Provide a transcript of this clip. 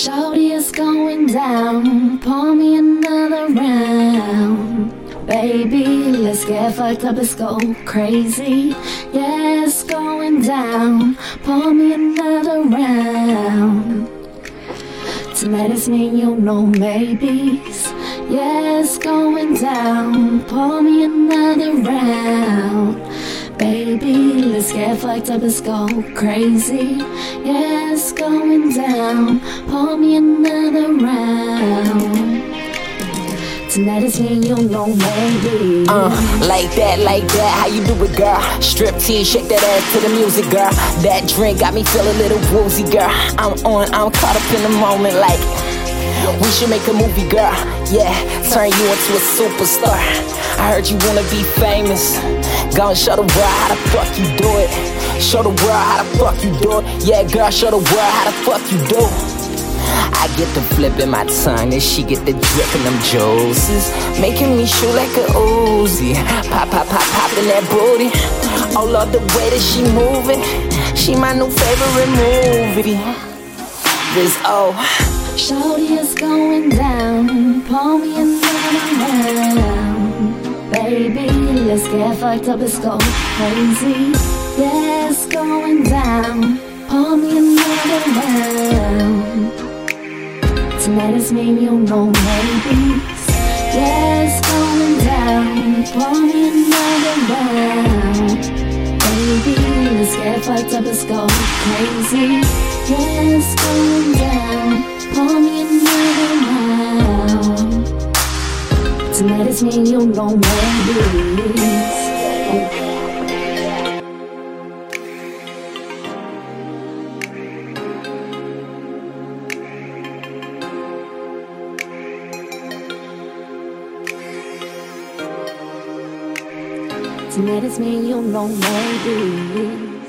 Shorty is going down. Pour me another round. Baby, let's get fucked up, let's go crazy. Yeah, going down. Pour me another round. Tonight is me, you know, maybes. Yeah, going down. Pour me another round. Baby, let's get fucked up, let's go crazy. Yeah, it's going down. Pour me another round. Tonight is me, you know, baby. Uh, like that, like that, how you do it, girl? Strip tease, shake that ass to the music, girl. That drink got me feel a little woozy, girl. I'm on, I'm caught up in the moment, like we should make a movie, girl. Yeah, turn you into a superstar. I heard you wanna be famous. Gonna show the world how the fuck you do it. Show the world how the fuck you do it. Yeah, girl, show the world how the fuck you do it. I get the flip in my tongue and she get the drip in them juices. Making me shoot like a Uzi. Pop, pop, pop, pop in that booty. Oh, love the way that she moving. She my new favorite movie. This oh. Shorty is going down. Pour me round. Baby, let's get fucked up, let's go crazy. It's going down. Pour me another round. Tonight is me, you know, maybe. It's going down. Pour me another round. Baby, let's get fucked up, let's go crazy. It's going down. Tonight is me, you know, maybe. Tonight is me, you know, maybe.